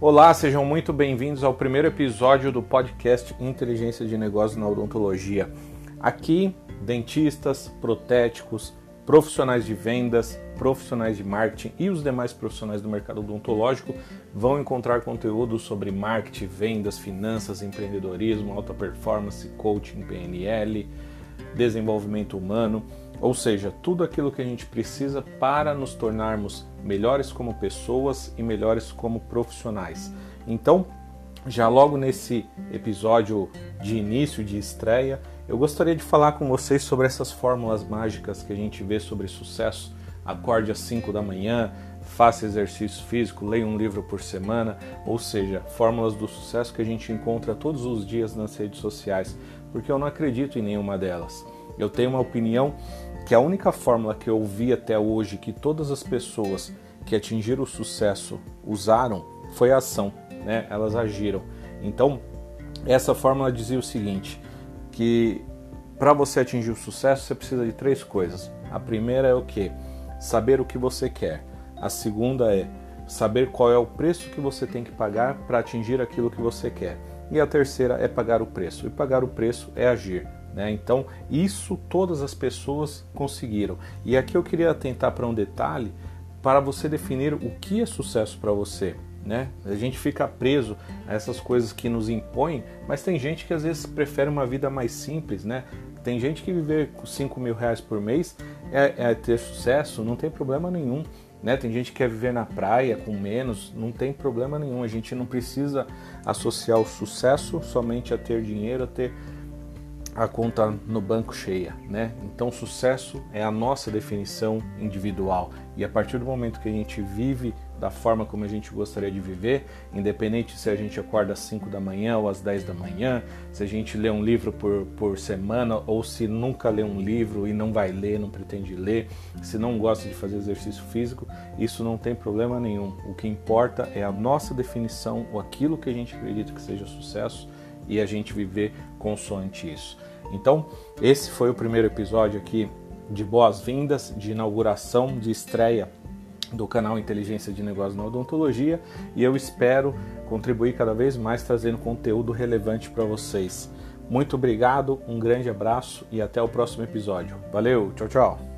Olá, sejam muito bem-vindos ao primeiro episódio do podcast Inteligência de Negócios na Odontologia. Aqui, dentistas, protéticos, profissionais de vendas, profissionais de marketing e os demais profissionais do mercado odontológico vão encontrar conteúdo sobre marketing, vendas, finanças, empreendedorismo, alta performance, coaching, PNL, desenvolvimento humano, ou seja, tudo aquilo que a gente precisa para nos tornarmos melhores como pessoas e melhores como profissionais. Então, já logo nesse episódio de início, de estreia, eu gostaria de falar com vocês sobre essas fórmulas mágicas que a gente vê sobre sucesso. Acorde às 5 da manhã, faça exercício físico, leia um livro por semana, ou seja, fórmulas do sucesso que a gente encontra todos os dias nas redes sociais, porque eu não acredito em nenhuma delas. Eu tenho uma opinião que a única fórmula que eu vi até hoje que todas as pessoas que atingiram o sucesso usaram foi a ação, né? Elas agiram. Então, essa fórmula dizia o seguinte, que para você atingir o sucesso você precisa de três coisas. A primeira é o que? Saber o que você quer. A segunda é saber qual é o preço que você tem que pagar para atingir aquilo que você quer. E a terceira é pagar o preço. E pagar o preço é agir. Né? Então, isso todas as pessoas conseguiram. E aqui eu queria atentar para um detalhe para você definir o que é sucesso para você. Né? A gente fica preso a essas coisas que nos impõem, mas tem gente que às vezes prefere uma vida mais simples, né? Tem gente que viver com 5 mil reais por mês é, é ter sucesso, não tem problema nenhum. Né? Tem gente que quer viver na praia com menos, não tem problema nenhum. A gente não precisa associar o sucesso somente a ter dinheiro, a ter a conta no banco cheia, né? Então, sucesso é a nossa definição individual e a partir do momento que a gente vive da forma como a gente gostaria de viver, independente se a gente acorda às 5 da manhã ou às 10 da manhã, se a gente lê um livro por, por semana ou se nunca lê um livro e não vai ler, não pretende ler, se não gosta de fazer exercício físico, isso não tem problema nenhum. O que importa é a nossa definição, ou aquilo que a gente acredita que seja sucesso e a gente viver consoante isso. Então, esse foi o primeiro episódio aqui de boas-vindas, de inauguração, de estreia do canal Inteligência de Negócios na Odontologia e eu espero contribuir cada vez mais trazendo conteúdo relevante para vocês. Muito obrigado, um grande abraço e até o próximo episódio. Valeu, tchau, tchau.